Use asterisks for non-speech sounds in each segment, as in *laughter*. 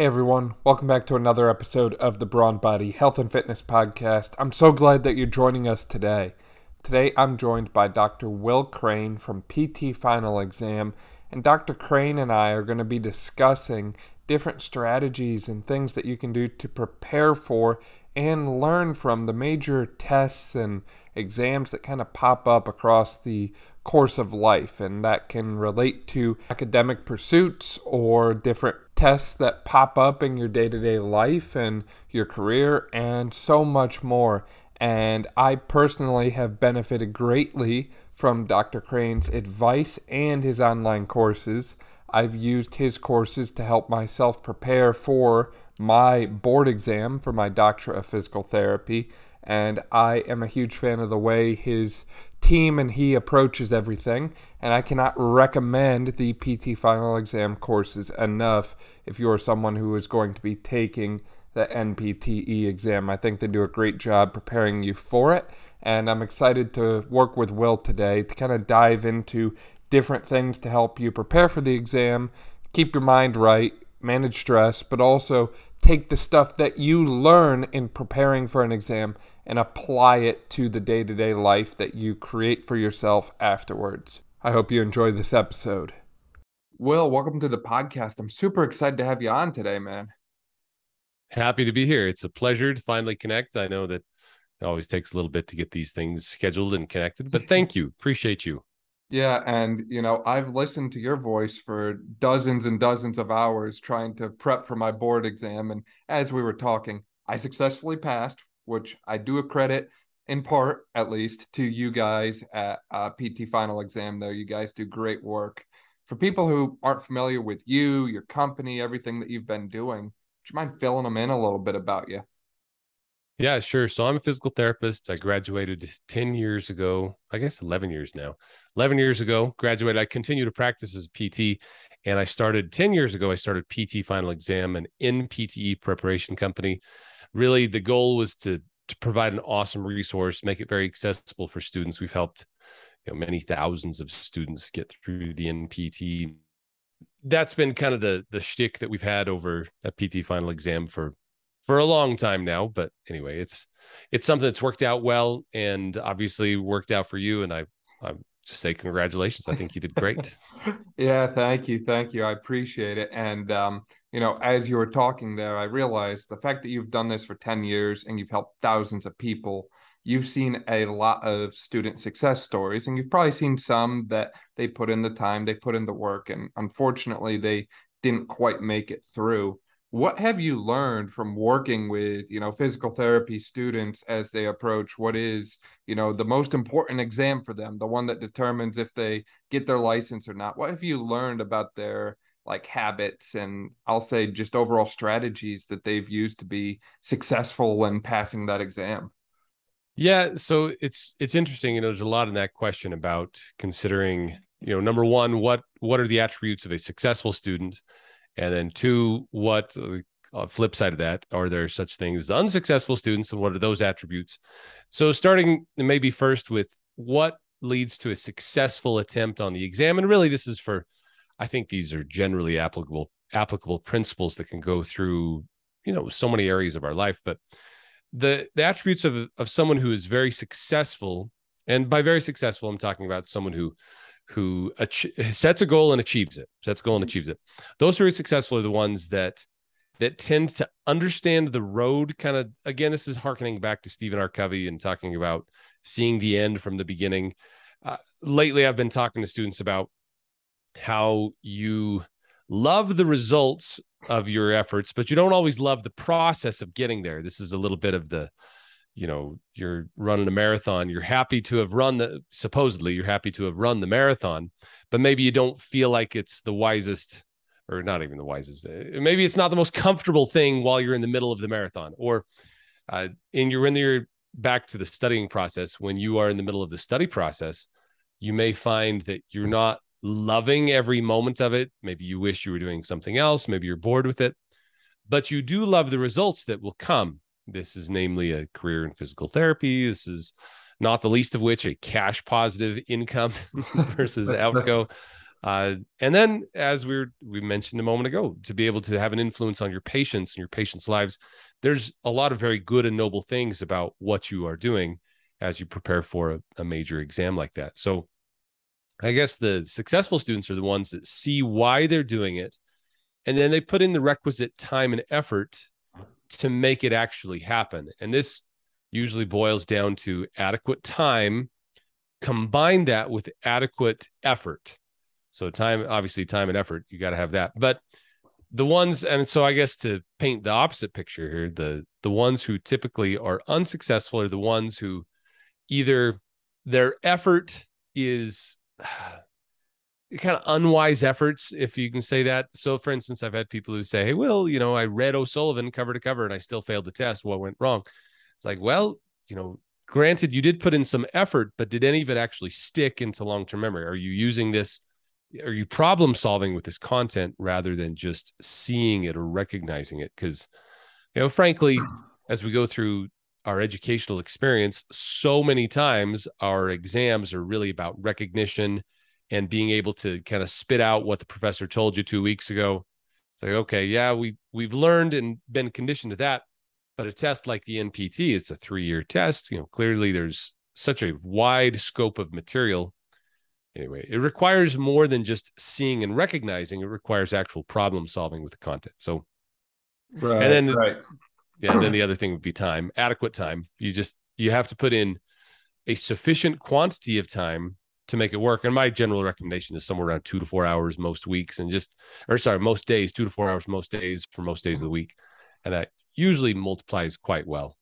Hey everyone, welcome back to another episode of the Brawn Body Health and Fitness Podcast. I'm so glad that you're joining us today. Today I'm joined by Dr. Will Crane from PT Final Exam, and Dr. Crane and I are going to be discussing different strategies and things that you can do to prepare for and learn from the major tests and exams that kind of pop up across the course of life, and that can relate to academic pursuits or different tests that pop up in your day to day life and your career, and so much more. And I personally have benefited greatly from Dr. Crane's advice and his online courses. I've used his courses to help myself prepare for my board exam for my doctorate of physical therapy and I am a huge fan of the way his team and he approaches everything. And I cannot recommend the PT final exam courses enough if you are someone who is going to be taking the NPTE exam. I think they do a great job preparing you for it. And I'm excited to work with Will today to kind of dive into different things to help you prepare for the exam, keep your mind right, manage stress, but also take the stuff that you learn in preparing for an exam and apply it to the day to day life that you create for yourself afterwards. I hope you enjoy this episode. Will, welcome to the podcast. I'm super excited to have you on today, man. Happy to be here. It's a pleasure to finally connect. I know that it always takes a little bit to get these things scheduled and connected, but *laughs* thank you. Appreciate you. Yeah, and you know, I've listened to your voice for dozens and dozens of hours trying to prep for my board exam and as we were talking, I successfully passed which I do accredit in part, at least, to you guys at uh, PT Final Exam. Though you guys do great work. For people who aren't familiar with you, your company, everything that you've been doing, would you mind filling them in a little bit about you? Yeah, sure. So I'm a physical therapist. I graduated 10 years ago, I guess 11 years now. 11 years ago, graduated. I continue to practice as a PT. And I started 10 years ago, I started PT Final Exam, an NPTE preparation company really the goal was to to provide an awesome resource, make it very accessible for students. We've helped you know, many thousands of students get through the NPT. That's been kind of the the shtick that we've had over a PT final exam for for a long time now. But anyway, it's it's something that's worked out well, and obviously worked out for you. And I I'm just say congratulations. I think you did great. *laughs* yeah, thank you, thank you. I appreciate it. And um, you know, as you were talking there, I realized the fact that you've done this for 10 years and you've helped thousands of people, you've seen a lot of student success stories, and you've probably seen some that they put in the time, they put in the work, and unfortunately they didn't quite make it through. What have you learned from working with you know physical therapy students as they approach what is you know the most important exam for them the one that determines if they get their license or not? What have you learned about their like habits and i'll say just overall strategies that they've used to be successful when passing that exam yeah so it's it's interesting you know there's a lot in that question about considering you know number one what what are the attributes of a successful student and then two, what uh, flip side of that are there such things as unsuccessful students and what are those attributes? So starting maybe first with what leads to a successful attempt on the exam, and really this is for, I think these are generally applicable applicable principles that can go through you know so many areas of our life, but the the attributes of of someone who is very successful and by very successful i'm talking about someone who who ach- sets a goal and achieves it sets a goal and mm-hmm. achieves it. Those who are successful are the ones that that tend to understand the road kind of again this is harkening back to stephen r. Covey and talking about seeing the end from the beginning. Uh, lately i've been talking to students about how you love the results of your efforts but you don't always love the process of getting there. This is a little bit of the you know you're running a marathon you're happy to have run the supposedly you're happy to have run the marathon but maybe you don't feel like it's the wisest or not even the wisest uh, maybe it's not the most comfortable thing while you're in the middle of the marathon or uh, in your when you're back to the studying process when you are in the middle of the study process you may find that you're not loving every moment of it maybe you wish you were doing something else maybe you're bored with it but you do love the results that will come this is namely a career in physical therapy. This is not the least of which a cash positive income *laughs* versus *laughs* outgo. Uh, and then, as we were, we mentioned a moment ago, to be able to have an influence on your patients and your patients' lives, there's a lot of very good and noble things about what you are doing as you prepare for a, a major exam like that. So, I guess the successful students are the ones that see why they're doing it, and then they put in the requisite time and effort to make it actually happen. And this usually boils down to adequate time. Combine that with adequate effort so time, obviously, time and effort, you got to have that. But the ones, and so I guess to paint the opposite picture here, the the ones who typically are unsuccessful are the ones who either their effort is *sighs* kind of unwise efforts, if you can say that. So, for instance, I've had people who say, "Hey, Will, you know, I read O'Sullivan cover to cover and I still failed the test. What went wrong?" It's like, well, you know, granted, you did put in some effort, but did any of it actually stick into long term memory? Are you using this are you problem solving with this content rather than just seeing it or recognizing it because you know frankly as we go through our educational experience so many times our exams are really about recognition and being able to kind of spit out what the professor told you 2 weeks ago. It's like okay yeah we we've learned and been conditioned to that but a test like the NPT it's a 3 year test you know clearly there's such a wide scope of material. Anyway it requires more than just seeing and recognizing it requires actual problem solving with the content so right and then right yeah and then *clears throat* the other thing would be time adequate time you just you have to put in a sufficient quantity of time to make it work and my general recommendation is somewhere around two to four hours most weeks and just or sorry most days two to four hours most days for most days of the week and that usually multiplies quite well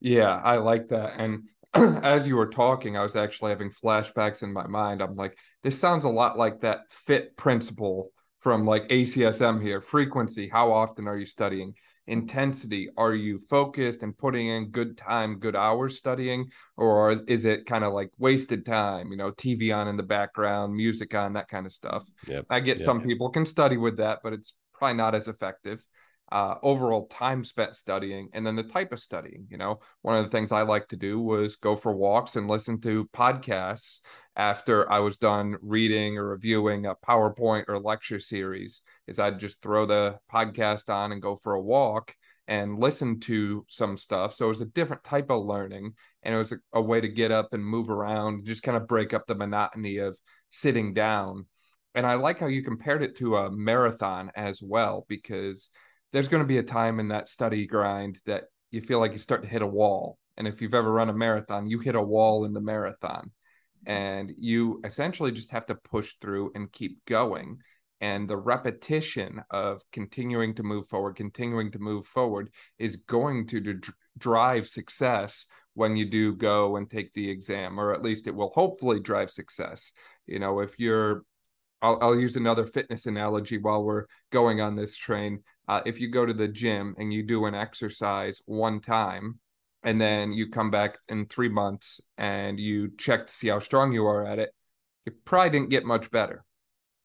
yeah i like that and *clears throat* as you were talking, I was actually having flashbacks in my mind. I'm like, this sounds a lot like that FITT principle from like ACSM here. Frequency, how often are you studying? Intensity, are you focused and putting in good time, good hours studying? Or is it kind of like wasted time, you know, TV on in the background, music on, that kind of stuff? Yep. I get Yep. some people can study with that, but it's probably not as effective uh, overall time spent studying and then the type of studying. You know, one of the things I like to do was go for walks and listen to podcasts after I was done reading or reviewing a PowerPoint or lecture series. Is I'd just throw the podcast on and go for a walk and listen to some stuff. So it was a different type of learning, and it was a, a way to get up and move around, just kind of break up the monotony of sitting down. And I like how you compared it to a marathon as well, because there's going to be a time in that study grind that you feel like you start to hit a wall. And if you've ever run a marathon, you hit a wall in the marathon and you essentially just have to push through and keep going. And the repetition of continuing to move forward, continuing to move forward is going to d- drive success when you do go and take the exam, or at least it will hopefully drive success. You know, if you're I'll, I'll use another fitness analogy while we're going on this train. Uh, if you go to the gym and you do an exercise one time, and then you come back in three months and you check to see how strong you are at it, you probably didn't get much better.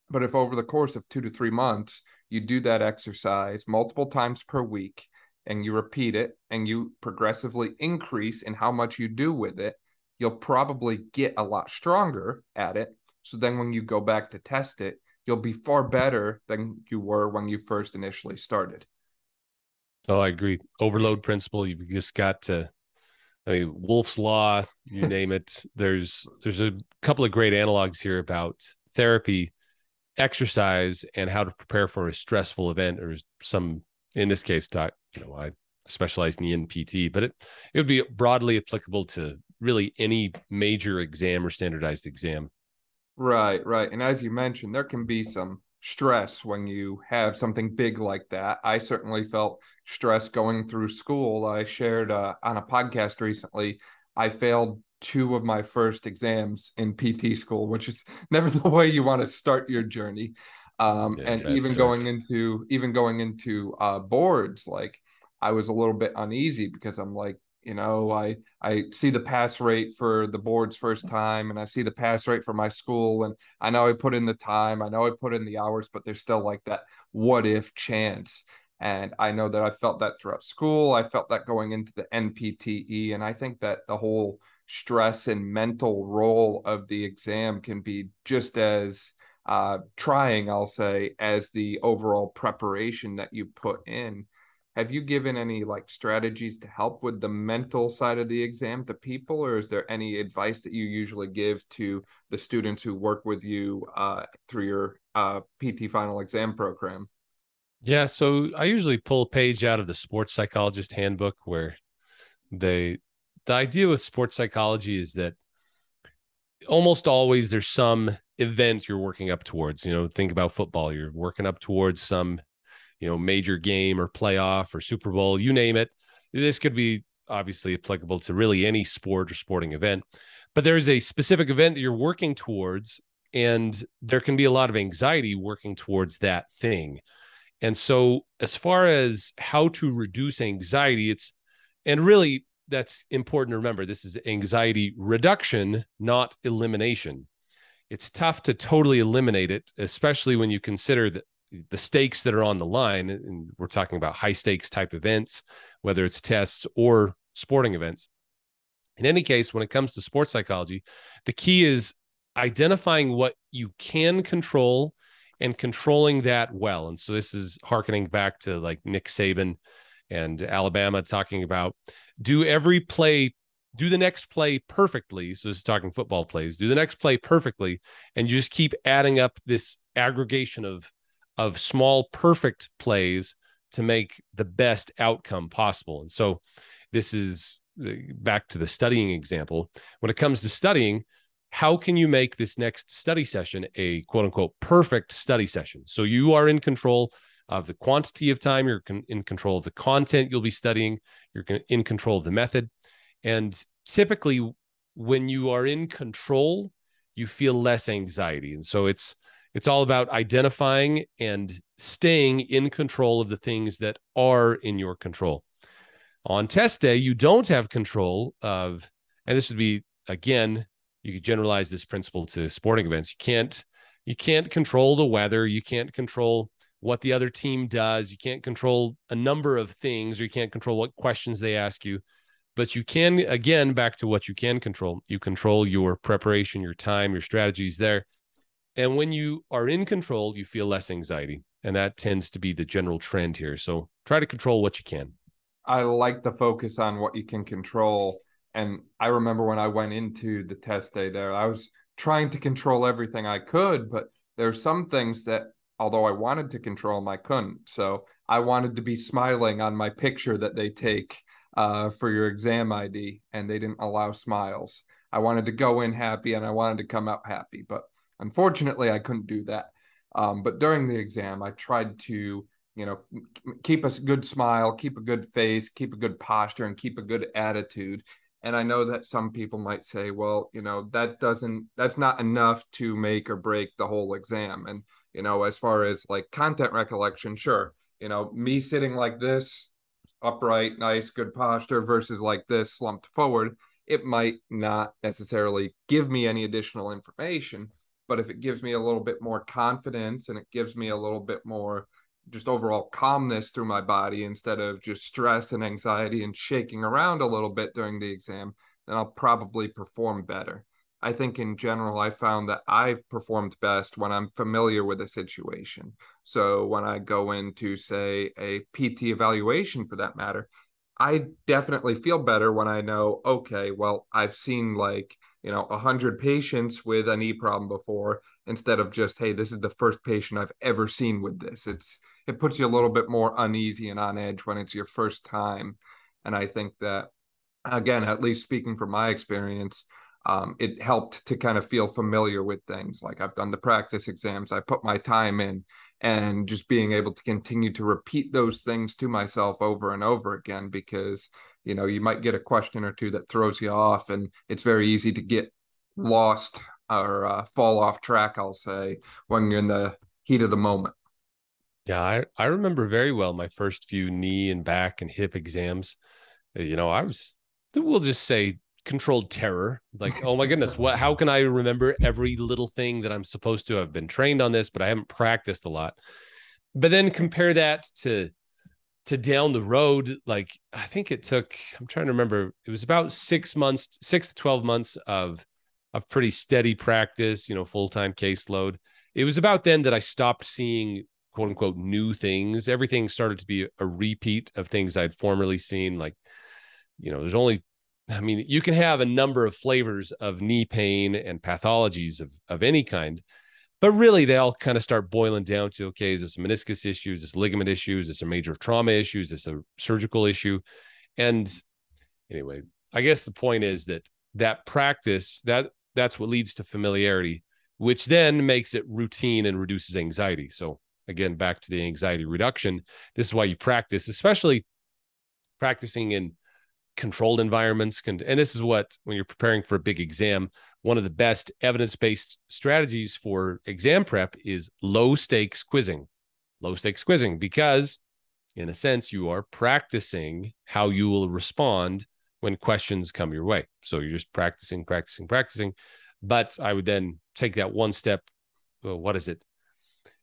But if over the course of two to three months, you do that exercise multiple times per week and you repeat it and you progressively increase in how much you do with it, you'll probably get a lot stronger at it so then when you go back to test it, you'll be far better than you were when you first initially started. Oh i agree overload principle you've just got to i mean Wolff's law you *laughs* name it there's there's a couple of great analogs here about therapy exercise and how to prepare for a stressful event or some in this case doc, you know i specialize in ENPT, but it it would be broadly applicable to really any major exam or standardized exam. Right, right. And as you mentioned, there can be some stress when you have something big like that. I certainly felt stress going through school. I shared uh, on a podcast recently, I failed two of my first exams in PT school, which is *laughs* never the way you want to start your journey. Um, Yeah, and even going into even going into uh, boards, like I was a little bit uneasy because I'm like, you know, I I see the pass rate for the board's first time, and I see the pass rate for my school, and I know I put in the time, I know I put in the hours, but there's still like that what if chance. And I know that I felt that throughout school. I felt that going into the NPTE, and I think that the whole stress and mental role of the exam can be just as uh, trying, I'll say, as the overall preparation that you put in. Have you given any like strategies to help with the mental side of the exam to people, or is there any advice that you usually give to the students who work with you uh, through your uh, PT final exam program? Yeah, so I usually pull a page out of the sports psychologist handbook where they the idea with sports psychology is that almost always there's some event you're working up towards. You know, think about football, you're working up towards some, you know, major game or playoff or Super Bowl, you name it. This could be obviously applicable to really any sport or sporting event, but there's a specific event that you're working towards, and there can be a lot of anxiety working towards that thing. And so, as far as how to reduce anxiety, it's and really that's important to remember. This is anxiety reduction, not elimination. It's tough to totally eliminate it, especially when you consider the, the stakes that are on the line. And we're talking about high stakes type events, whether it's tests or sporting events. In any case, when it comes to sports psychology, the key is identifying what you can control and controlling that well. And so this is harkening back to like Nick Saban and Alabama talking about do every play, do the next play perfectly. So this is talking football plays. Do the next play perfectly, and you just keep adding up this aggregation of of small perfect plays to make the best outcome possible. And so this is uh, back to the studying example. When it comes to studying, how can you make this next study session a quote unquote perfect study session? So you are in control of the quantity of time, you're in control of the content you'll be studying, you're in control of the method. And typically, when you are in control, you feel less anxiety. And so it's it's all about identifying and staying in control of the things that are in your control. On test day, you don't have control of, and this would be again, you could generalize this principle to sporting events. You can't you can't control the weather, you can't control what the other team does. You can't control a number of things, or you can't control what questions they ask you. But you can, again, back to what you can control. You control your preparation, your time, your strategies there. And when you are in control, you feel less anxiety. And that tends to be the general trend here. So try to control what you can. I like the focus on what you can control. And I remember when I went into the test day there, I was trying to control everything I could, but there's some things that although I wanted to control them, I couldn't. So I wanted to be smiling on my picture that they take uh, for your exam ID, and they didn't allow smiles. I wanted to go in happy and I wanted to come out happy, but unfortunately, I couldn't do that. Um, but during the exam, I tried to, you know, keep a good smile, keep a good face, keep a good posture, and keep a good attitude. And I know that some people might say, well, you know, that doesn't, that's not enough to make or break the whole exam. And you know, as far as like content recollection, sure. You know, me sitting like this, upright, nice, good posture versus like this slumped forward, it might not necessarily give me any additional information. But if it gives me a little bit more confidence and it gives me a little bit more just overall calmness through my body instead of just stress and anxiety and shaking around a little bit during the exam, then I'll probably perform better. I think in general, I found that I've performed best when I'm familiar with a situation. So when I go into, say, a PT evaluation for that matter, I definitely feel better when I know, okay, well, I've seen like, you know, a hundred patients with a knee problem before instead of just, hey, this is the first patient I've ever seen with this. It's it puts you a little bit more uneasy and on edge when it's your first time. And I think that again, at least speaking from my experience, um, it helped to kind of feel familiar with things. Like I've done the practice exams, I put my time in, and just being able to continue to repeat those things to myself over and over again because you know you might get a question or two that throws you off, and it's very easy to get lost or uh, fall off track. I'll say when you're in the heat of the moment. Yeah, I, I remember very well my first few knee and back and hip exams. You know, I was, we'll just say controlled terror like oh my goodness what how can i remember every little thing that i'm supposed to have been trained on this but i haven't practiced a lot but then compare that to to down the road like i think it took i'm trying to remember it was about 6 months 6 to 12 months of of pretty steady practice you know full-time caseload it was about then that I stopped seeing quote unquote new things. Everything started to be a repeat of things I'd formerly seen. Like, you know, there's only, I mean, you can have a number of flavors of knee pain and pathologies of, of any kind, but really they all kind of start boiling down to okay, is this meniscus issue? Is this ligament issue? Is this a major trauma issue? Is this a surgical issue? And anyway, I guess the point is that that practice that that's what leads to familiarity which then makes it routine and reduces anxiety so again back to the anxiety reduction this is why you practice especially practicing in controlled environments and this is what when you're preparing for a big exam one of the best evidence-based strategies for exam prep is low stakes quizzing. Low stakes quizzing because in a sense you are practicing how you will respond when questions come your way. So you're just practicing practicing practicing. But i would then take that one step well, what is it?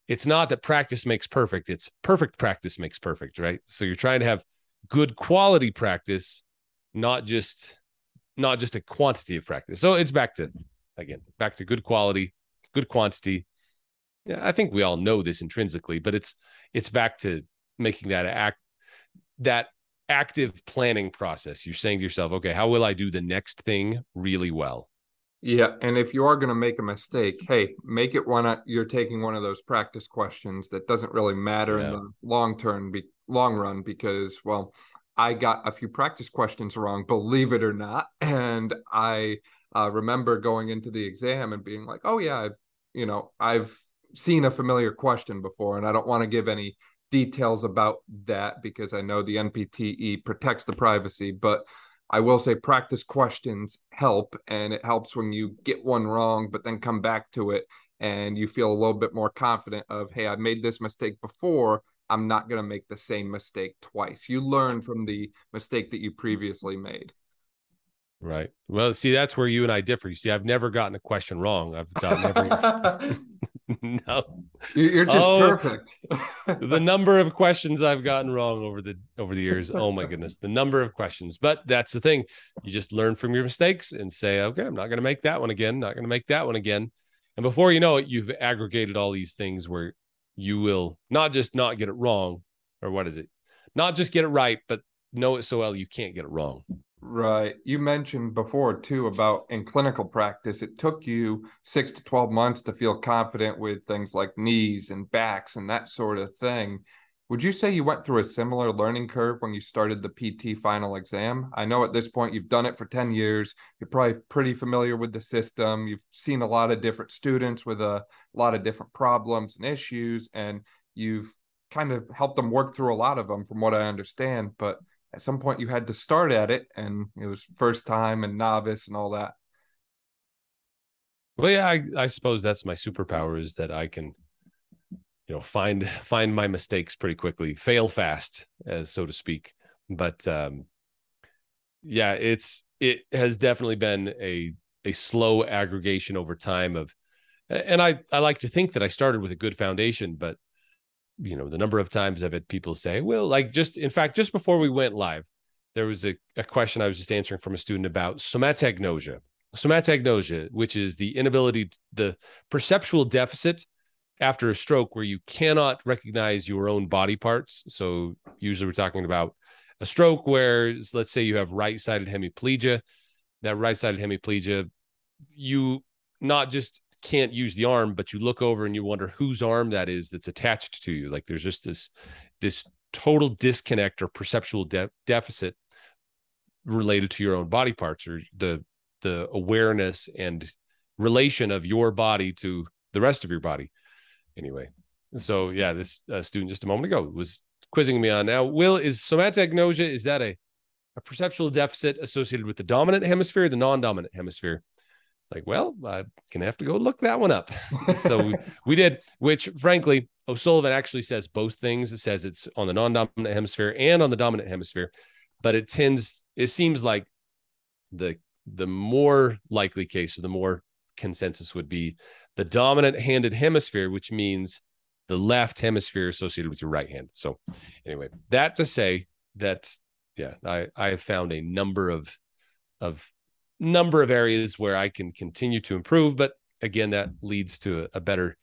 It's not that practice makes perfect it's perfect practice makes perfect right? So you're trying to have good quality practice not just not just a quantity of practice. So it's back to again back to good quality good quantity. Yeah i think we all know this intrinsically but it's it's back to making that act that active planning process. You're saying to yourself okay how will i do the next thing really well? Yeah, and if you are going to make a mistake, hey, make it one you're taking one of those practice questions that doesn't really matter yeah. in the long term, be, long run, because well, I got a few practice questions wrong, believe it or not, *laughs* and I uh, remember going into the exam and being like, oh yeah, I've, you know, I've seen a familiar question before, and I don't want to give any details about that because I know the NPTE protects the privacy, but I will say practice questions help, and it helps when you get one wrong, but then come back to it and you feel a little bit more confident of, hey, I made this mistake before. I'm not going to make the same mistake twice. You learn from the mistake that you previously made. Right. Well, see, that's where you and I differ. You see, I've never gotten a question wrong. I've gotten every. *laughs* *laughs* no, you're just oh, perfect. *laughs* the number of questions I've gotten wrong over the over the years. Oh my goodness, the number of questions. But that's the thing. You just learn from your mistakes and say, okay, I'm not going to make that one again. Not going to make that one again. And before you know it, you've aggregated all these things where you will not just not get it wrong, or what is it? Not just get it right, but know it so well you can't get it wrong. Right. You mentioned before too about in clinical practice, it took you six to 12 months to feel confident with things like knees and backs and that sort of thing. Would you say you went through a similar learning curve when you started the PT final exam? I know at this point you've done it for 10 years. You're probably pretty familiar with the system. You've seen a lot of different students with a lot of different problems and issues, and you've kind of helped them work through a lot of them from what I understand. But at some point you had to start at it and it was first time and novice and all that well yeah i, I suppose that's my superpower is that i can you know find find my mistakes pretty quickly fail fast as so to speak. But um yeah it's it has definitely been a a slow aggregation over time of and i i like to think that i started with a good foundation but you know the number of times i've had people say well like just in fact just before we went live there was a, a question i was just answering from a student about somatognosia somatognosia which is the inability to, the perceptual deficit after a stroke where you cannot recognize your own body parts so usually we're talking about a stroke where let's say you have right-sided hemiplegia that right-sided hemiplegia you not just can't use the arm, but you look over and you wonder whose arm that is that's attached to you. Like there's just this this total disconnect or perceptual de- deficit related to your own body parts or the the awareness and relation of your body to the rest of your body. Anyway, so yeah, this uh, student just a moment ago was quizzing me on now. Will is somatognosia is that a a perceptual deficit associated with the dominant hemisphere, the non-dominant hemisphere? like, well, I'm gonna have to go look that one up. *laughs* so we, we, did, which frankly, O'Sullivan actually says both things. It says it's on the non-dominant hemisphere and on the dominant hemisphere, but it tends, it seems like the the more likely case or the more consensus would be the dominant handed hemisphere, which means the left hemisphere associated with your right hand. So anyway, that to say that yeah, I I have found a number of of number of areas where I can continue to improve. But again, that leads to a, a better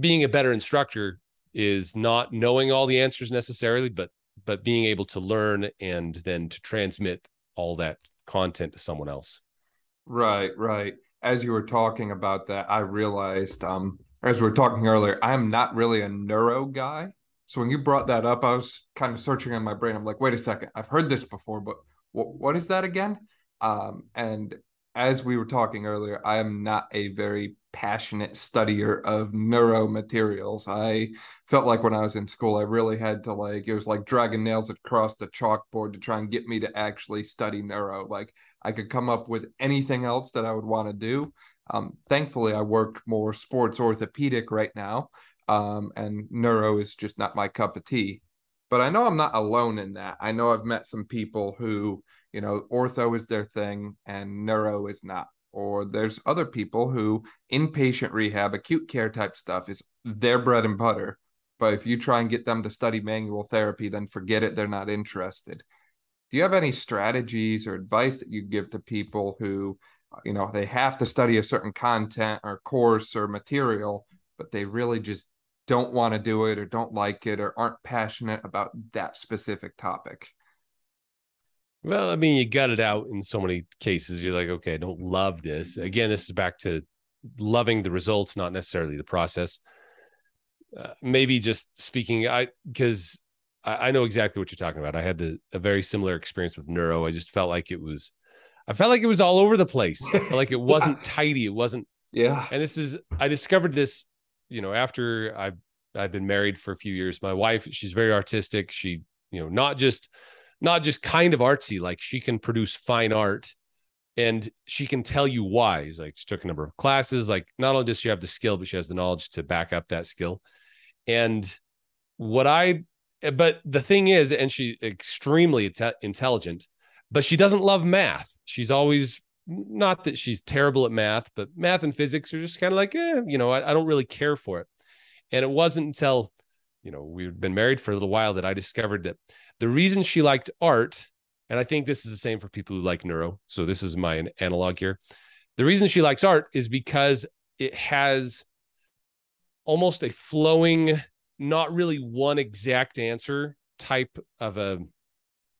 being a better instructor is not knowing all the answers necessarily, but but being able to learn and then to transmit all that content to someone else. Right, right. As you were talking about that, I realized um as we were talking earlier, I'm not really a neuro guy. So when you brought that up, I was kind of searching in my brain. I'm like, wait a second, I've heard this before, but what what is that again? Um, and as we were talking earlier, I am not a very passionate studier of neuro materials. I felt like when I was in school, I really had to like it was like dragging nails across the chalkboard to try and get me to actually study neuro. Like I could come up with anything else that I would want to do. Um, thankfully, I work more sports orthopedic right now, um, and neuro is just not my cup of tea. But I know I'm not alone in that. I know I've met some people who, you know, ortho is their thing and neuro is not. Or there's other people who inpatient rehab, acute care type stuff is their bread and butter. But if you try and get them to study manual therapy, then forget it, they're not interested. Do you have any strategies or advice that you give to people who, you know, they have to study a certain content or course or material, but they really just don't want to do it or don't like it or aren't passionate about that specific topic? Well, I mean, you got it out in so many cases. You're like, okay, I don't love this. Again, this is back to loving the results, not necessarily the process. Uh, maybe just speaking, I because I, I, know exactly what you're talking about. I had the, a very similar experience with neuro. I just felt like it was, I felt like it was all over the place. like it *laughs* wasn't tidy. It wasn't. Yeah. And this is, I discovered this you know, after I've I've been married for a few years, my wife, she's very artistic. She, you know, not just not just kind of artsy, like she can produce fine art and she can tell you why. He's like she took a number of classes. Like not only does she have the skill, but she has the knowledge to back up that skill. And what I but the thing is, and she's extremely intelligent, but she doesn't love math. She's always not that she's terrible at math, but math and physics are just kind of like, eh, you know, I, I don't really care for it. And it wasn't until, you know, we've been married for a little while that I discovered that the reason she liked art, and I think this is the same for people who like neuro. So this is my analog here. The reason she likes art is because it has almost a flowing, not really one exact answer type of a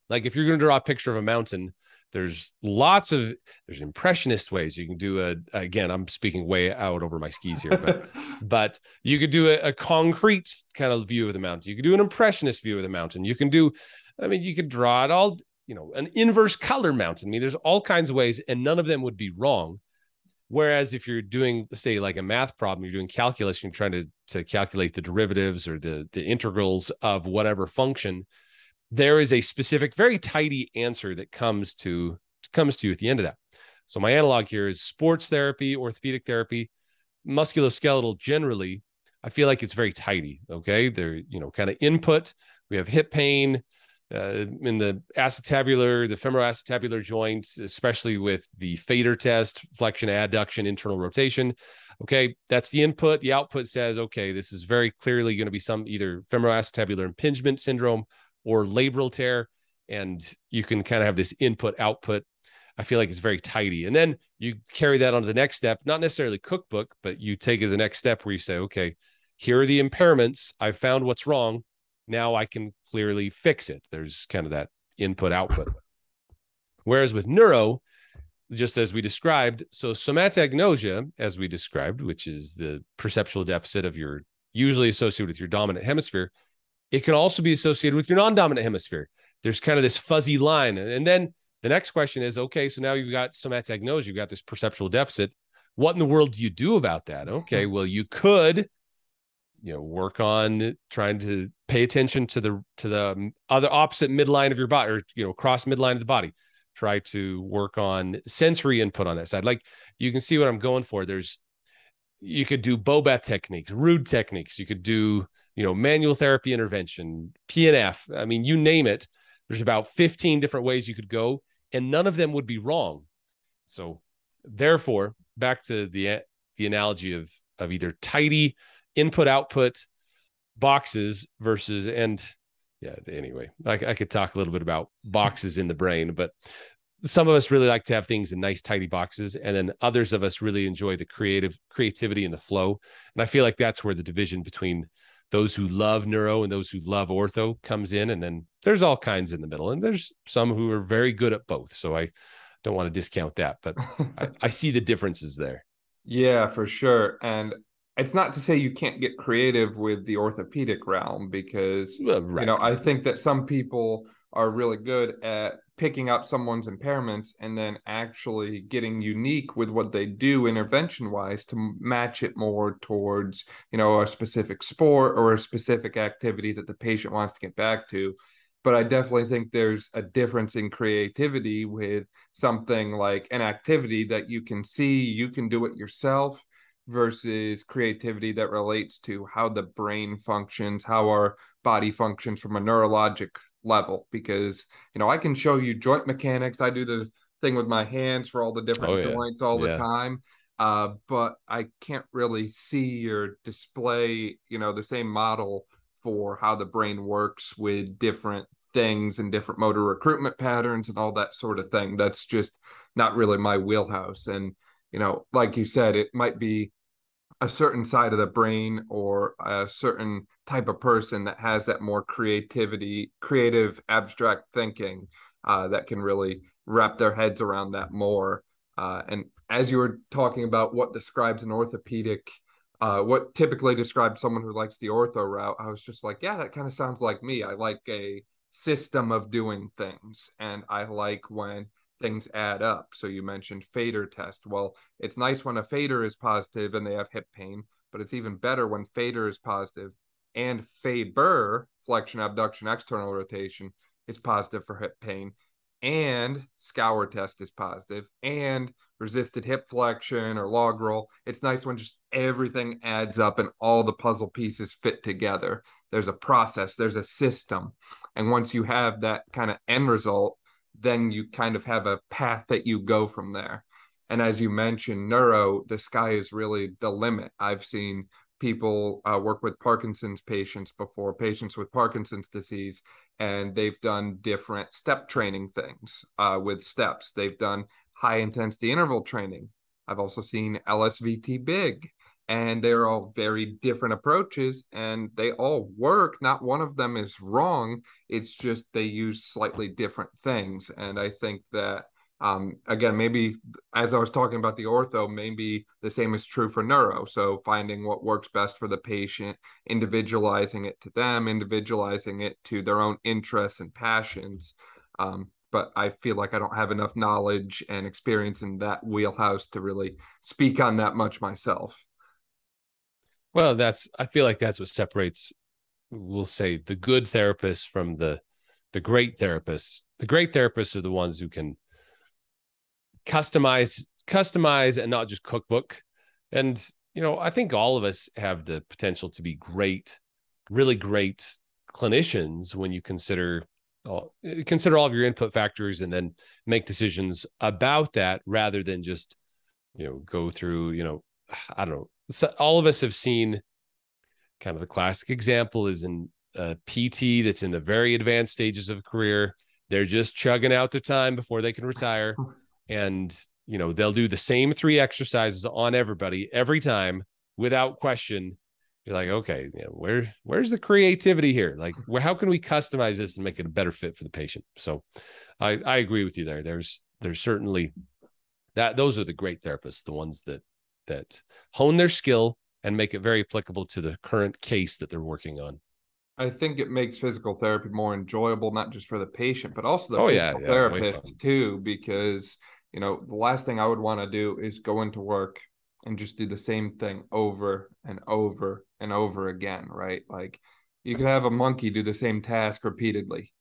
like if you're going to draw a picture of a mountain there's lots of there's impressionist ways you can do a again i'm speaking way out over my skis here but *laughs* but you could do a, a, concrete kind of view of the mountain. You could do an impressionist view of the mountain. You can do i mean you could draw it all you know an inverse color mountain. I mean there's all kinds of ways and none of them would be wrong. Whereas if you're doing say like a math problem you're doing calculus you're trying to to calculate the derivatives or the the integrals of whatever function there is a specific, very tidy answer that comes to comes to you at the end of that. So my analog here is sports therapy, orthopedic therapy, musculoskeletal generally. I feel like it's very tidy. Okay. They're, you know, kind of input. We have hip pain uh, in the acetabular, the femoroacetabular joints, especially with the FADIR test, flexion, adduction, internal rotation. Okay. That's the input. The output says, okay, this is very clearly going to be some either femoroacetabular impingement syndrome or labral tear. And you can kind of have this input output. I feel like it's very tidy. And then you carry that on to the next step, not necessarily cookbook, but you take it to the next step where you say, okay, here are the impairments. I found what's wrong. Now I can clearly fix it. There's kind of that input output. Whereas with neuro, just as we described, so somatognosia, as we described, which is the perceptual deficit of your usually associated with your dominant hemisphere, it can also be associated with your non-dominant hemisphere. There's kind of this fuzzy line. And then the next question is, okay, so now you've got somatognosia, you've got this perceptual deficit. What in the world do you do about that? Okay, mm-hmm. well, you could, you know, work on trying to pay attention to the to the other opposite midline of your body, or you know, cross midline of the body. Try to work on sensory input on that side. Like you can see what I'm going for. There's you could do Bobath techniques, Rood techniques. You could do, you know, manual therapy intervention, PNF. I mean, you name it. There's about 15 different ways you could go, and none of them would be wrong. So, therefore, back to the the analogy of of either tidy input output boxes versus and yeah. Anyway, I, I could talk a little bit about boxes in the brain, but some of us really like to have things in nice tidy boxes and then others of us really enjoy the creative creativity and the flow and i feel like that's where the division between those who love neuro and those who love ortho comes in and then there's all kinds in the middle and there's some who are very good at both so i don't want to discount that but I, *laughs* I see the differences there yeah for sure and it's not to say you can't get creative with the orthopedic realm because well, right. you know i think that some people are really good at picking up someone's impairments and then actually getting unique with what they do intervention wise to match it more towards you know a specific sport or a specific activity that the patient wants to get back to. But i definitely think there's a difference in creativity with something like an activity that you can see you can do it yourself versus creativity that relates to how the brain functions how our body functions from a neurologic level because you know I can show you joint mechanics. I do the thing with my hands for all the different oh, yeah. joints all yeah. the time. Uh, but I can't really see or display, you know, the same model for how the brain works with different things and different motor recruitment patterns and all that sort of thing. That's just not really my wheelhouse. And, you know, like you said, it might be a certain side of the brain or a certain type of person that has that more creativity, creative, abstract thinking uh, that can really wrap their heads around that more. Uh, and as you were talking about what describes an orthopedic, uh, what typically describes someone who likes the ortho route, I was just like, yeah, that kind of sounds like me. I like a system of doing things, and I like when things add up. So you mentioned FADIR test. Well, it's nice when a FADIR is positive and they have hip pain, but it's even better when FADIR is positive and Faber, flexion, abduction, external rotation, is positive for hip pain, and scour test is positive, and resisted hip flexion or log roll. It's nice when just everything adds up and all the puzzle pieces fit together. There's a process, there's a system. And once you have that kind of end result, then you kind of have a path that you go from there. And as you mentioned, neuro, the sky is really the limit. I've seen people uh, work with Parkinson's patients before, patients with Parkinson's disease, and they've done different step training things uh, with steps. They've done high intensity interval training. I've also seen LSVT big, and they're all very different approaches, and they all work. Not one of them is wrong. It's just they use slightly different things. And I think that um, again, maybe as I was talking about the ortho, maybe the same is true for neuro. So finding what works best for the patient, individualizing it to them, individualizing it to their own interests and passions. Um, but I feel like I don't have enough knowledge and experience in that wheelhouse to really speak on that much myself. Well, that's I feel like that's what separates, we'll say, the good therapists from the the great therapists. The great therapists are the ones who can customize customize and not just cookbook and you know i think all of us have the potential to be great really great clinicians when you consider all, consider all of your input factors and then make decisions about that rather than just you know go through you know i don't know so all of us have seen kind of the classic example is in uh, a pt that's in the very advanced stages of career. They're just chugging out their time before they can retire. And you know they'll do the same three exercises on everybody every time without question. You're like okay you know, where where's the creativity here? Like where, how can we customize this and make it a better fit for the patient? So i i agree with you there. There's there's certainly that those are the great therapists the ones that that hone their skill and make it very applicable to the current case that they're working on I think it makes physical therapy more enjoyable, not just for the patient, but also the oh, yeah, yeah, therapist too, because you know, the last thing I would want to do is go into work and just do the same thing over and over and over again, right? Like you could have a monkey do the same task repeatedly.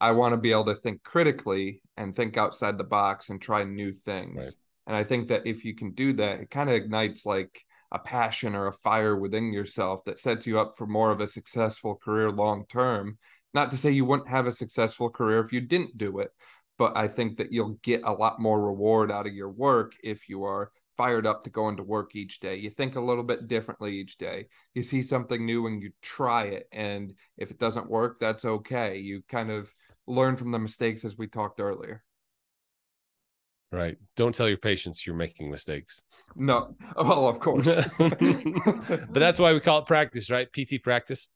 I want to be able to think critically and think outside the box and try new things. Right. And I think that if you can do that, it kind of ignites like a passion or a fire within yourself that sets you up for more of a successful career long term. Not to say you wouldn't have a successful career if you didn't do it, but I think that you'll get a lot more reward out of your work if you are fired up to go into work each day. You think a little bit differently each day. You see something new and you try it. And if it doesn't work, that's okay. You kind of learn from the mistakes as we talked earlier. Right. Don't tell your patients you're making mistakes. No. Well, of course. *laughs* *laughs* but that's why we call it practice, right? PT practice.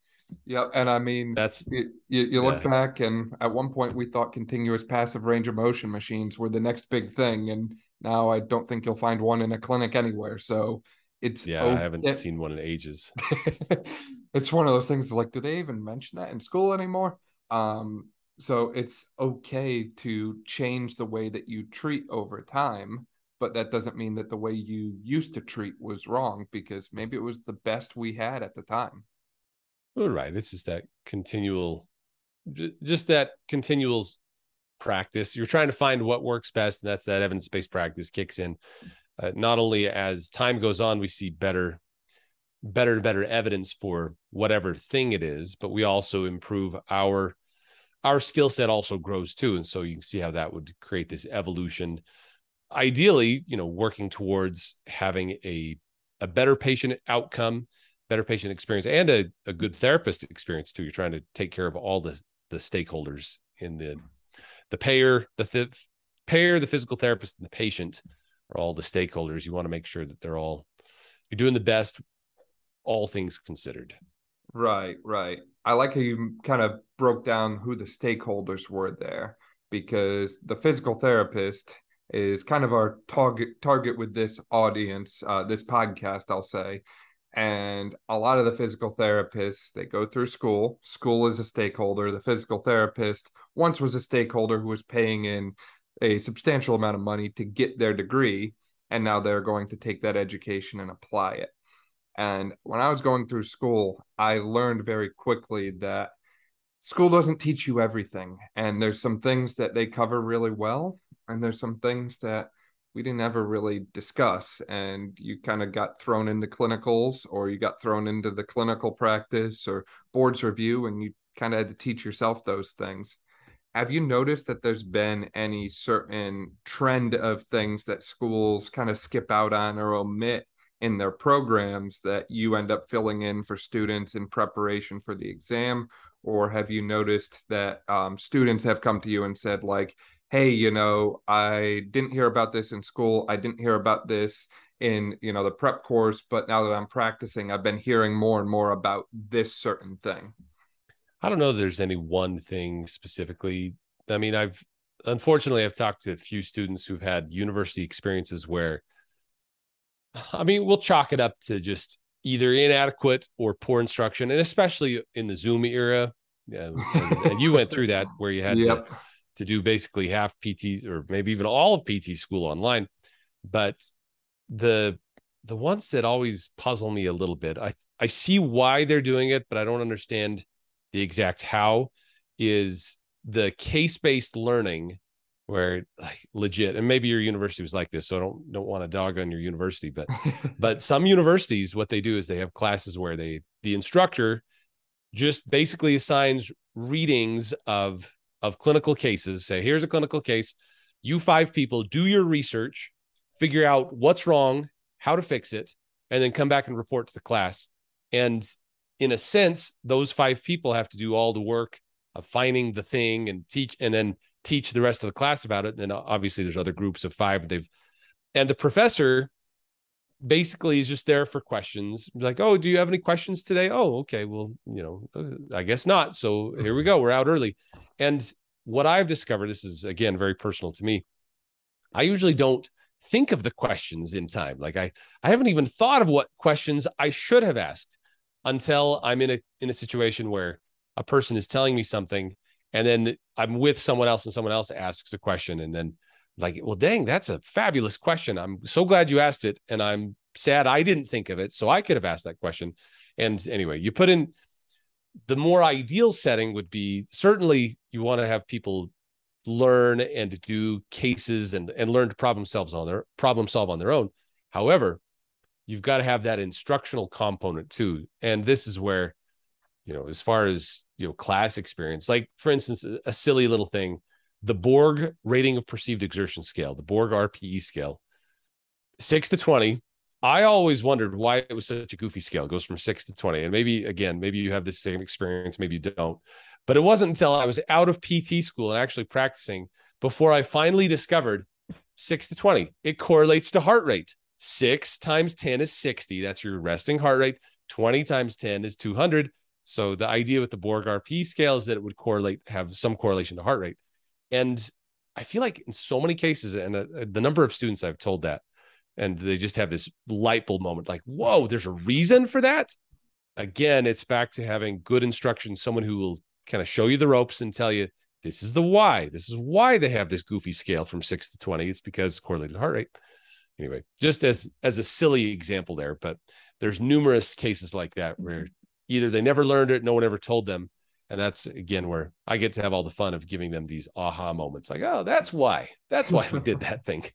Yeah, and I mean that's you, you, you look yeah. back and at one point we thought continuous passive range of motion machines were the next big thing and now I don't think you'll find one in a clinic anywhere. So it's yeah, okay. I haven't seen one in ages. *laughs* it's one of those things like do they even mention that in school anymore? Um so it's okay to change the way that you treat over time but that doesn't mean that the way you used to treat was wrong because maybe it was the best we had at the time. Right it's just that continual just that continual practice. You're trying to find what works best and that's that evidence-based practice kicks in. Uh, not only as time goes on we see better better and better evidence for whatever thing it is but we also improve our our skill set also grows too. And so you can see how that would create this evolution. Ideally, you know, working towards having a a better patient outcome, better patient experience, and a, a good therapist experience too. You're trying to take care of all the the stakeholders in the the payer, the th- payer, the physical therapist, and the patient are all the stakeholders. You want to make sure that they're all you're doing the best, all things considered. Right, right. I like how you kind of broke down who the stakeholders were there because the physical therapist is kind of our target target with this audience, uh, this podcast, I'll say. And a lot of the physical therapists, they go through school. School is a stakeholder. The physical therapist once was a stakeholder who was paying in a substantial amount of money to get their degree. And now they're going to take that education and apply it. And when I was going through school, I learned very quickly that school doesn't teach you everything. And there's some things that they cover really well. And there's some things that we didn't ever really discuss. And you kind of got thrown into clinicals or you got thrown into the clinical practice or boards review and you kind of had to teach yourself those things. Have you noticed that there's been any certain trend of things that schools kind of skip out on or omit in their programs that you end up filling in for students in preparation for the exam? Or have you noticed that um, students have come to you and said like hey you know i didn't hear about this in school. I didn't hear about this in you know the prep course but now that i'm practicing i've been hearing more and more about this certain thing. I don't know there's any one thing specifically. I mean i've unfortunately i've talked to a few students who've had university experiences where I mean, we'll chalk it up to just either inadequate or poor instruction, and especially in the Zoom era. Yeah, and, and you went through that where you had yep. to, to do basically half PT or maybe even all of PT school online. But the the ones that always puzzle me a little bit, I I see why they're doing it, but I don't understand the exact how. Is the case based learning where like legit and maybe your university was like this so i don't don't want to dog on your university but *laughs* but some universities what they do is they have classes where they the instructor just basically assigns readings of of clinical cases say here's a clinical case. You five people do your research figure out what's wrong how to fix it and then come back and report to the class. And in a sense those five people have to do all the work of finding the thing and teach and then teach the rest of the class about it. And then obviously there's other groups of five. They've and the professor basically is just there for questions. Like, oh, do you have any questions today? Oh, okay. Well, you know, uh, I guess not. So here we go. We're out early. And what I've discovered, this is again very personal to me. I usually don't think of the questions in time. Like I, I haven't even thought of what questions I should have asked until I'm in a in a situation where a person is telling me something and then I'm with someone else and someone else asks a question and then like well dang that's a fabulous question. I'm so glad you asked it and I'm sad I didn't think of it so I could have asked that question. And anyway you put in the more ideal setting would be certainly you want to have people learn and do cases and and learn to problem solve on their problem solve on their own. However you've got to have that instructional component too. And this is where you know, as far as you know, class experience, like for instance, a silly little thing, the Borg rating of perceived exertion scale, the Borg RPE scale, six to 20. I always wondered why it was such a goofy scale. It goes from six to 20. And maybe, again, maybe you have the same experience, maybe you don't. But it wasn't until I was out of PT school and actually practicing before I finally discovered 6 to 20. It correlates to heart rate. 6 times 10 is 60. That's your resting heart rate. 20 times 10 is 200. So the idea with the Borg RP scale is that it would correlate, have some correlation to heart rate. And I feel like in so many cases, and uh, the number of students I've told that, and they just have this light bulb moment like, whoa, there's a reason for that. Again, it's back to having good instruction, someone who will kind of show you the ropes and tell you this is the why. This is why they have this goofy scale from six to 20. It's because correlated heart rate. Anyway, just as as a silly example there, but there's numerous cases like that where either they never learned it, no one ever told them. And that's again where I get to have all the fun of giving them these aha moments like, oh, that's why. That's why we did that thing. *laughs*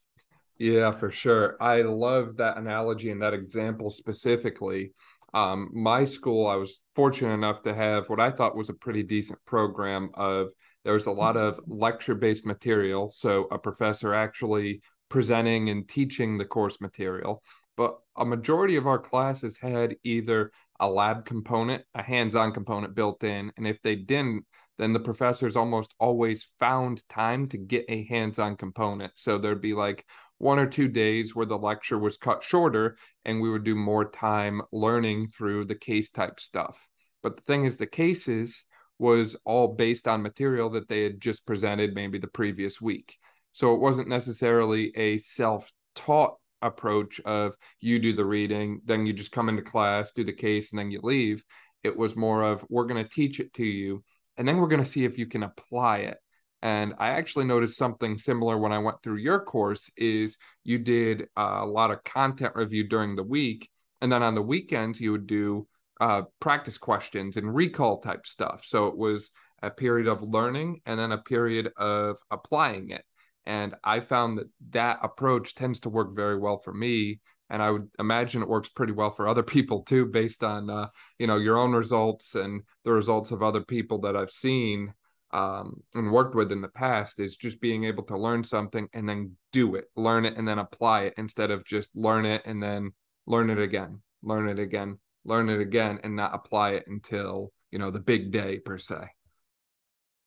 Yeah, for sure. I love that analogy and that example specifically. Um, my school, I was fortunate enough to have what I thought was a pretty decent program of there was a lot of lecture based material. So a professor actually presenting and teaching the course material. But a majority of our classes had either a lab component, a hands on component built in. And if they didn't, then the professors almost always found time to get a hands on component. So there'd be like one or two days where the lecture was cut shorter and we would do more time learning through the case type stuff. But the thing is, the cases was all based on material that they had just presented maybe the previous week. So it wasn't necessarily a self taught approach of you do the reading, then you just come into class, do the case, and then you leave. It was more of we're going to teach it to you, and then we're going to see if you can apply it. And I actually noticed something similar when I went through your course is you did a lot of content review during the week. And then on the weekends, you would do uh, practice questions and recall type stuff. So it was a period of learning and then a period of applying it. And I found that that approach tends to work very well for me. And I would imagine it works pretty well for other *laughs* people too, based on, uh, you know, your own results and the results of other people that I've seen um, and worked with in the past is just being able to learn something and then do it, learn it and then apply it instead of just learn it and then learn it again, learn it again, learn it again, and not apply it until you know the big day per se.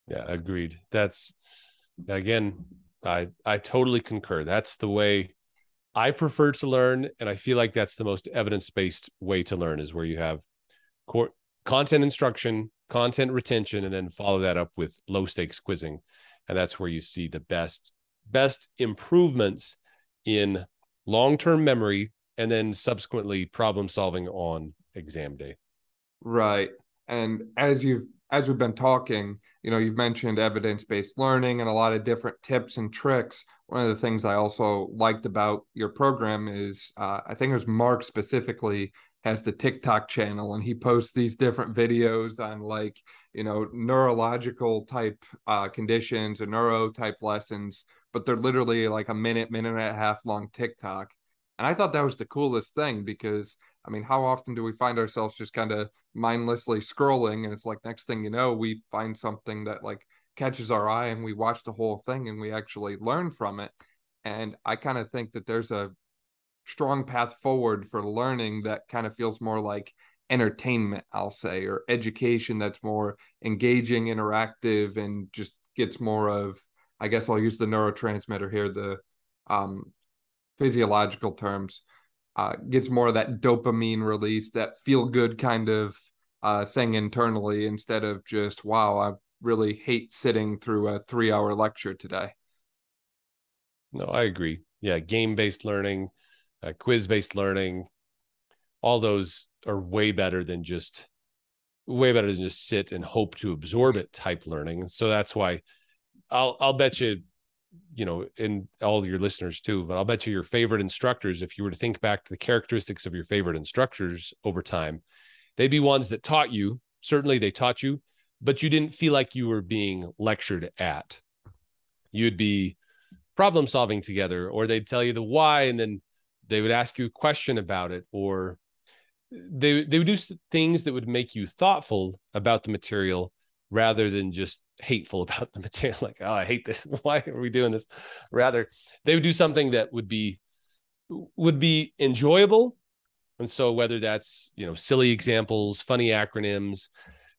Yeah, agreed. That's again, I I totally concur. That's the way I prefer to learn, and I feel like that's the most evidence based way to learn is where you have content instruction content retention and then follow that up with low stakes quizzing. And that's where you see the best best improvements in long-term memory and then subsequently problem solving on exam day. Right and as you've as we've been talking you know you've mentioned evidence-based learning and a lot of different tips and tricks one of the things i also liked about your program is uh, i think it was mark specifically has the TikTok channel and he posts these different videos on like, you know, neurological type uh, conditions or neuro type lessons, but they're literally like a minute, minute and a half long TikTok. And I thought that was the coolest thing because I mean, how often do we find ourselves just kind of mindlessly scrolling and it's like next thing you know, we find something that like catches our eye and we watch the whole thing and we actually learn from it. And I kind of think that there's a strong path forward for learning that kind of feels more like entertainment, I'll say, or education that's more engaging, interactive, and just gets more of, I guess I'll use the neurotransmitter here, the um, physiological terms, uh, gets more of that dopamine release, that feel good kind of uh, thing internally instead of just, wow, I really hate sitting through a three hour lecture today. No, I agree. Yeah, game based learning uh, quiz based learning all those are way better than just way better than just sit and hope to absorb it type learning so that's why i'll i'll bet you you know in all your listeners too but i'll bet you your favorite instructors if you were to think back to the characteristics of your favorite instructors over time they'd be ones that taught you certainly they taught you but you didn't feel like you were being lectured at. You'd be problem solving together or they'd tell you the why and then they would ask you a question about it or they they would do things that would make you thoughtful about the material rather than just hateful about the material like oh i hate this. *laughs* Why are we doing this? Rather they would do something that would be would be enjoyable. And so whether that's you know silly examples funny acronyms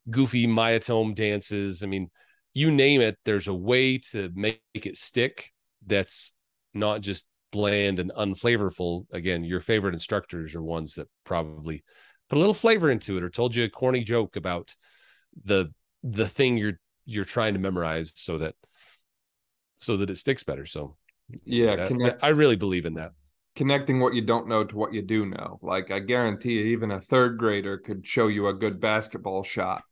goofy myotome dances i mean you name it there's a way to make it stick that's not just bland and unflavorful. Again, your favorite instructors are ones that probably put a little flavor into it or told you a corny joke about the the thing you're you're trying to memorize so that so that it sticks better. So yeah, that, connect, I really believe in that. Connecting what you don't know to what you do know. Like I guarantee you, even a third grader could show you a good basketball shot,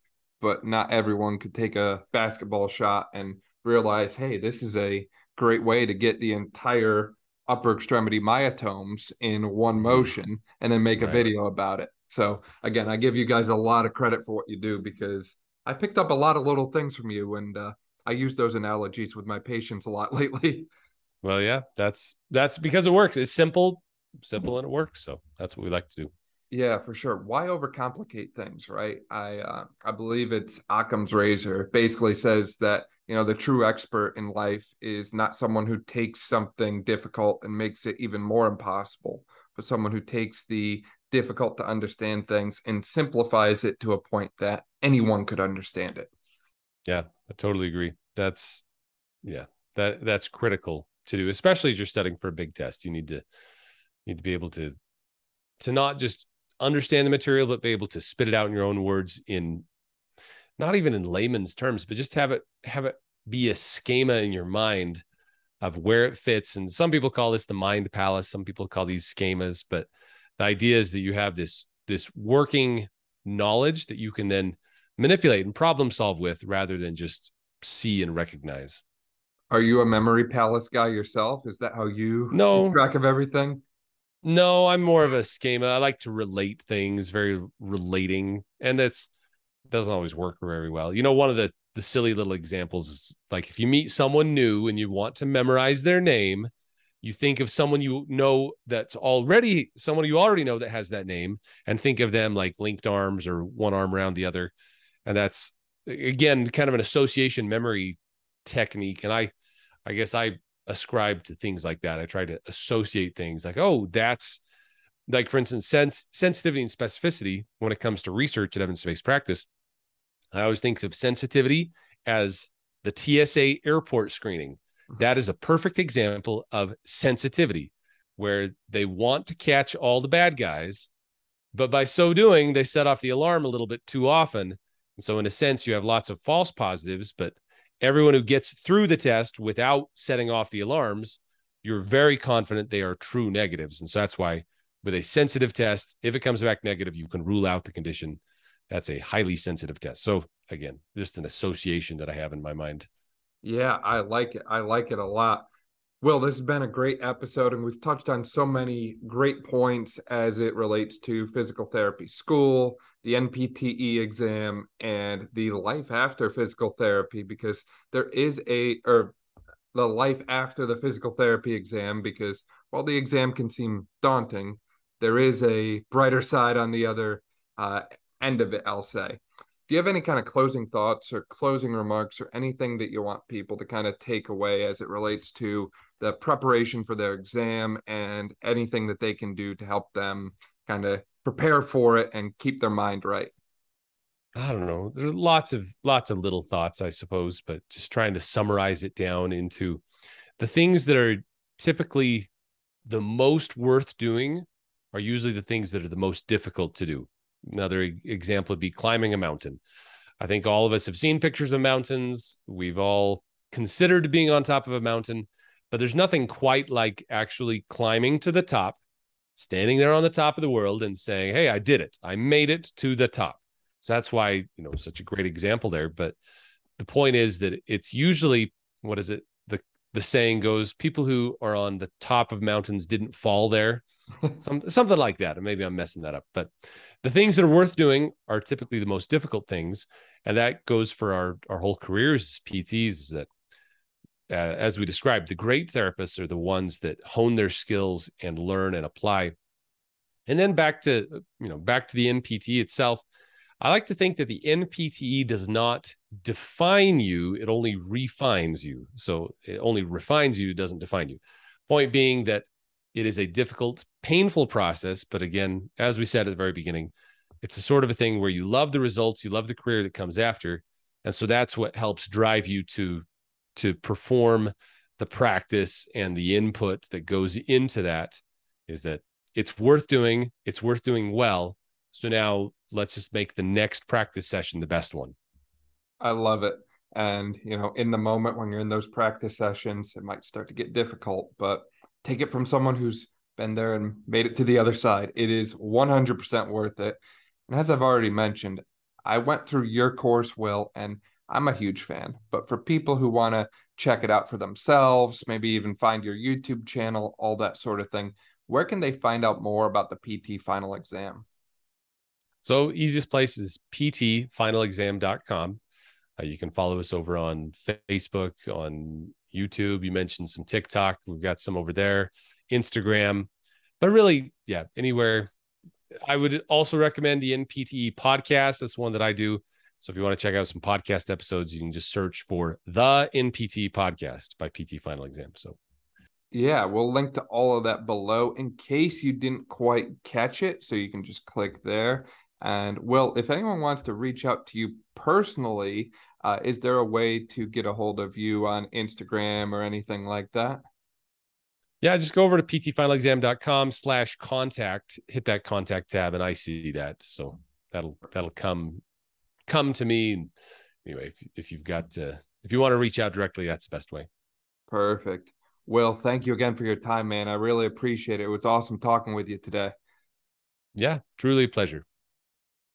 but not everyone could take a basketball shot and realize, hey, this is a great way to get the entire upper extremity myotomes in one mm-hmm. motion and then make a video about it. So again, I give you guys a lot of credit for what you do because I picked up a lot of little things from you and uh, I use those analogies with my patients a lot *laughs* lately. Well, yeah, that's that's because it works. It's simple, simple and it works. So that's what we like to do. Yeah, for sure. Why overcomplicate things, right? I uh, I believe it's Occam's razor basically says that you know the true expert in life is not someone who takes something difficult and makes it even more impossible, but someone who takes the difficult to understand things and simplifies it to a point that anyone could understand it. Yeah, I totally agree. That's yeah, that that's critical to do, especially as you're studying for a big test. You need to need to be able to to not just understand the material, but be able to spit it out in your own words in not even in layman's terms, but just have it have it be a schema in your mind of where it fits. And some people call this the mind palace. Some people call these schemas, but the idea is that you have this this working knowledge that you can then manipulate and problem solve with rather than just see and recognize. Are you a memory palace guy yourself? Is that how you no keep track of everything? No, I'm more of a schema. I like to relate things, very relating, and that's doesn't always work very well. You know, one of the the silly little examples is like if you meet someone new and you want to memorize their name, you think of someone you know that's already someone you already know that has that name and think of them like linked arms or one arm around the other. And that's again kind of an association memory technique. And I I guess I ascribe to things like that. I try to associate things like, oh, that's like, for instance, sense, sensitivity and specificity when it comes to research at evidence based practice. I always think of sensitivity as the TSA airport screening. That is a perfect example of sensitivity where they want to catch all the bad guys, but by so doing, they set off the alarm a little bit too often. And so, in a sense, you have lots of false positives, but everyone who gets through the test without setting off the alarms, you're very confident they are true negatives. And so that's why with a sensitive test, if it comes back negative, you can rule out the condition. That's a highly sensitive test. So again, just an association that I have in my mind. Yeah, I like it. I like it a lot. Will, this has been a great episode, and we've touched on so many great points as it relates to physical therapy school, the NPTE exam, and the life after physical therapy, because there is a, or the life after the physical therapy exam, because while the exam can seem daunting, there is a brighter side on the other uh, end of it, I'll say. Do you have any kind of closing thoughts or closing remarks or anything that you want people to kind of take away as it relates to the preparation for their exam and anything that they can do to help them kind of prepare for it and keep their mind right? I don't know. There's lots of lots of little thoughts, I suppose, but just trying to summarize it down into the things that are typically the most worth doing are usually the things that are the most difficult to do. Another example would be climbing a mountain. I think all of us have seen pictures of mountains. We've all considered being on top of a mountain but there's nothing quite like actually climbing to the top, standing there on the top of the world and saying, Hey, I did it. I made it to the top. So that's why, you know, such a great example there. But the point is that it's usually, what is it? The, saying goes, people who are on the top of mountains didn't fall there. *laughs* Some, something like that. And maybe I'm messing that up. But the things that are worth doing are typically the most difficult things. And that goes for our, our whole careers as PTs is that uh, as we described, the great therapists are the ones that hone their skills and learn and apply. And then back to you know back to the NPT itself. I like to think that the NPTE does not define you; it only refines you. So it only refines you, doesn't define you. Point being that it is a difficult, painful process. But again, as we said at the very beginning, it's a sort of a thing where you love the results, you love the career that comes after, and so that's what helps drive you to to perform the practice and the input that goes into that is that it's worth doing, it's worth doing well. So now let's just make the next practice session the best one. I love it. And, you know, in the moment when you're in those practice sessions, it might start to get difficult, but take it from someone who's been there and made it to the other side. It is 100% worth it. And as I've already mentioned, I went through your course, Will, and I'm a huge fan. But for people who want to check it out for themselves, maybe even find your YouTube channel, all that sort of thing, where can they find out more about the PT final exam? So, easiest place is ptfinalexam.com. Uh, you can follow us over on Facebook, on YouTube. You mentioned some TikTok. We've got some over there, Instagram. But really, yeah, anywhere. I would also recommend the NPTE podcast. That's one that I do. So if you want to check out some podcast episodes, you can just search for the NPT podcast by PT Final Exam. So yeah, we'll link to all of that below in case you didn't quite catch it. So you can just click there. And well, if anyone wants to reach out to you personally, uh, is there a way to get a hold of you on Instagram or anything like that? Yeah, just go over to ptfinalexam.com slash contact, hit that contact tab, and I see that. So that'll that'll come come to me. And anyway, if, if you've got to, if you want to reach out directly, that's the best way. Perfect. Will, thank you again for your time, man. I really appreciate it. It was awesome talking with you today. Yeah, truly a pleasure.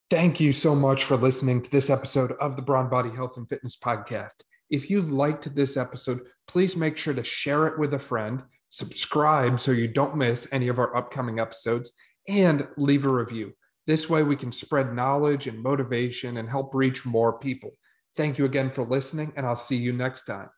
Thank you so much for listening to this episode of the Brawn Body Health and Fitness Podcast. If you liked this episode, please make sure to share it with a friend, subscribe so you don't miss any of our upcoming episodes, and leave a review. This way, we can spread knowledge and motivation and help reach more people. Thank you again for listening, and I'll see you next time.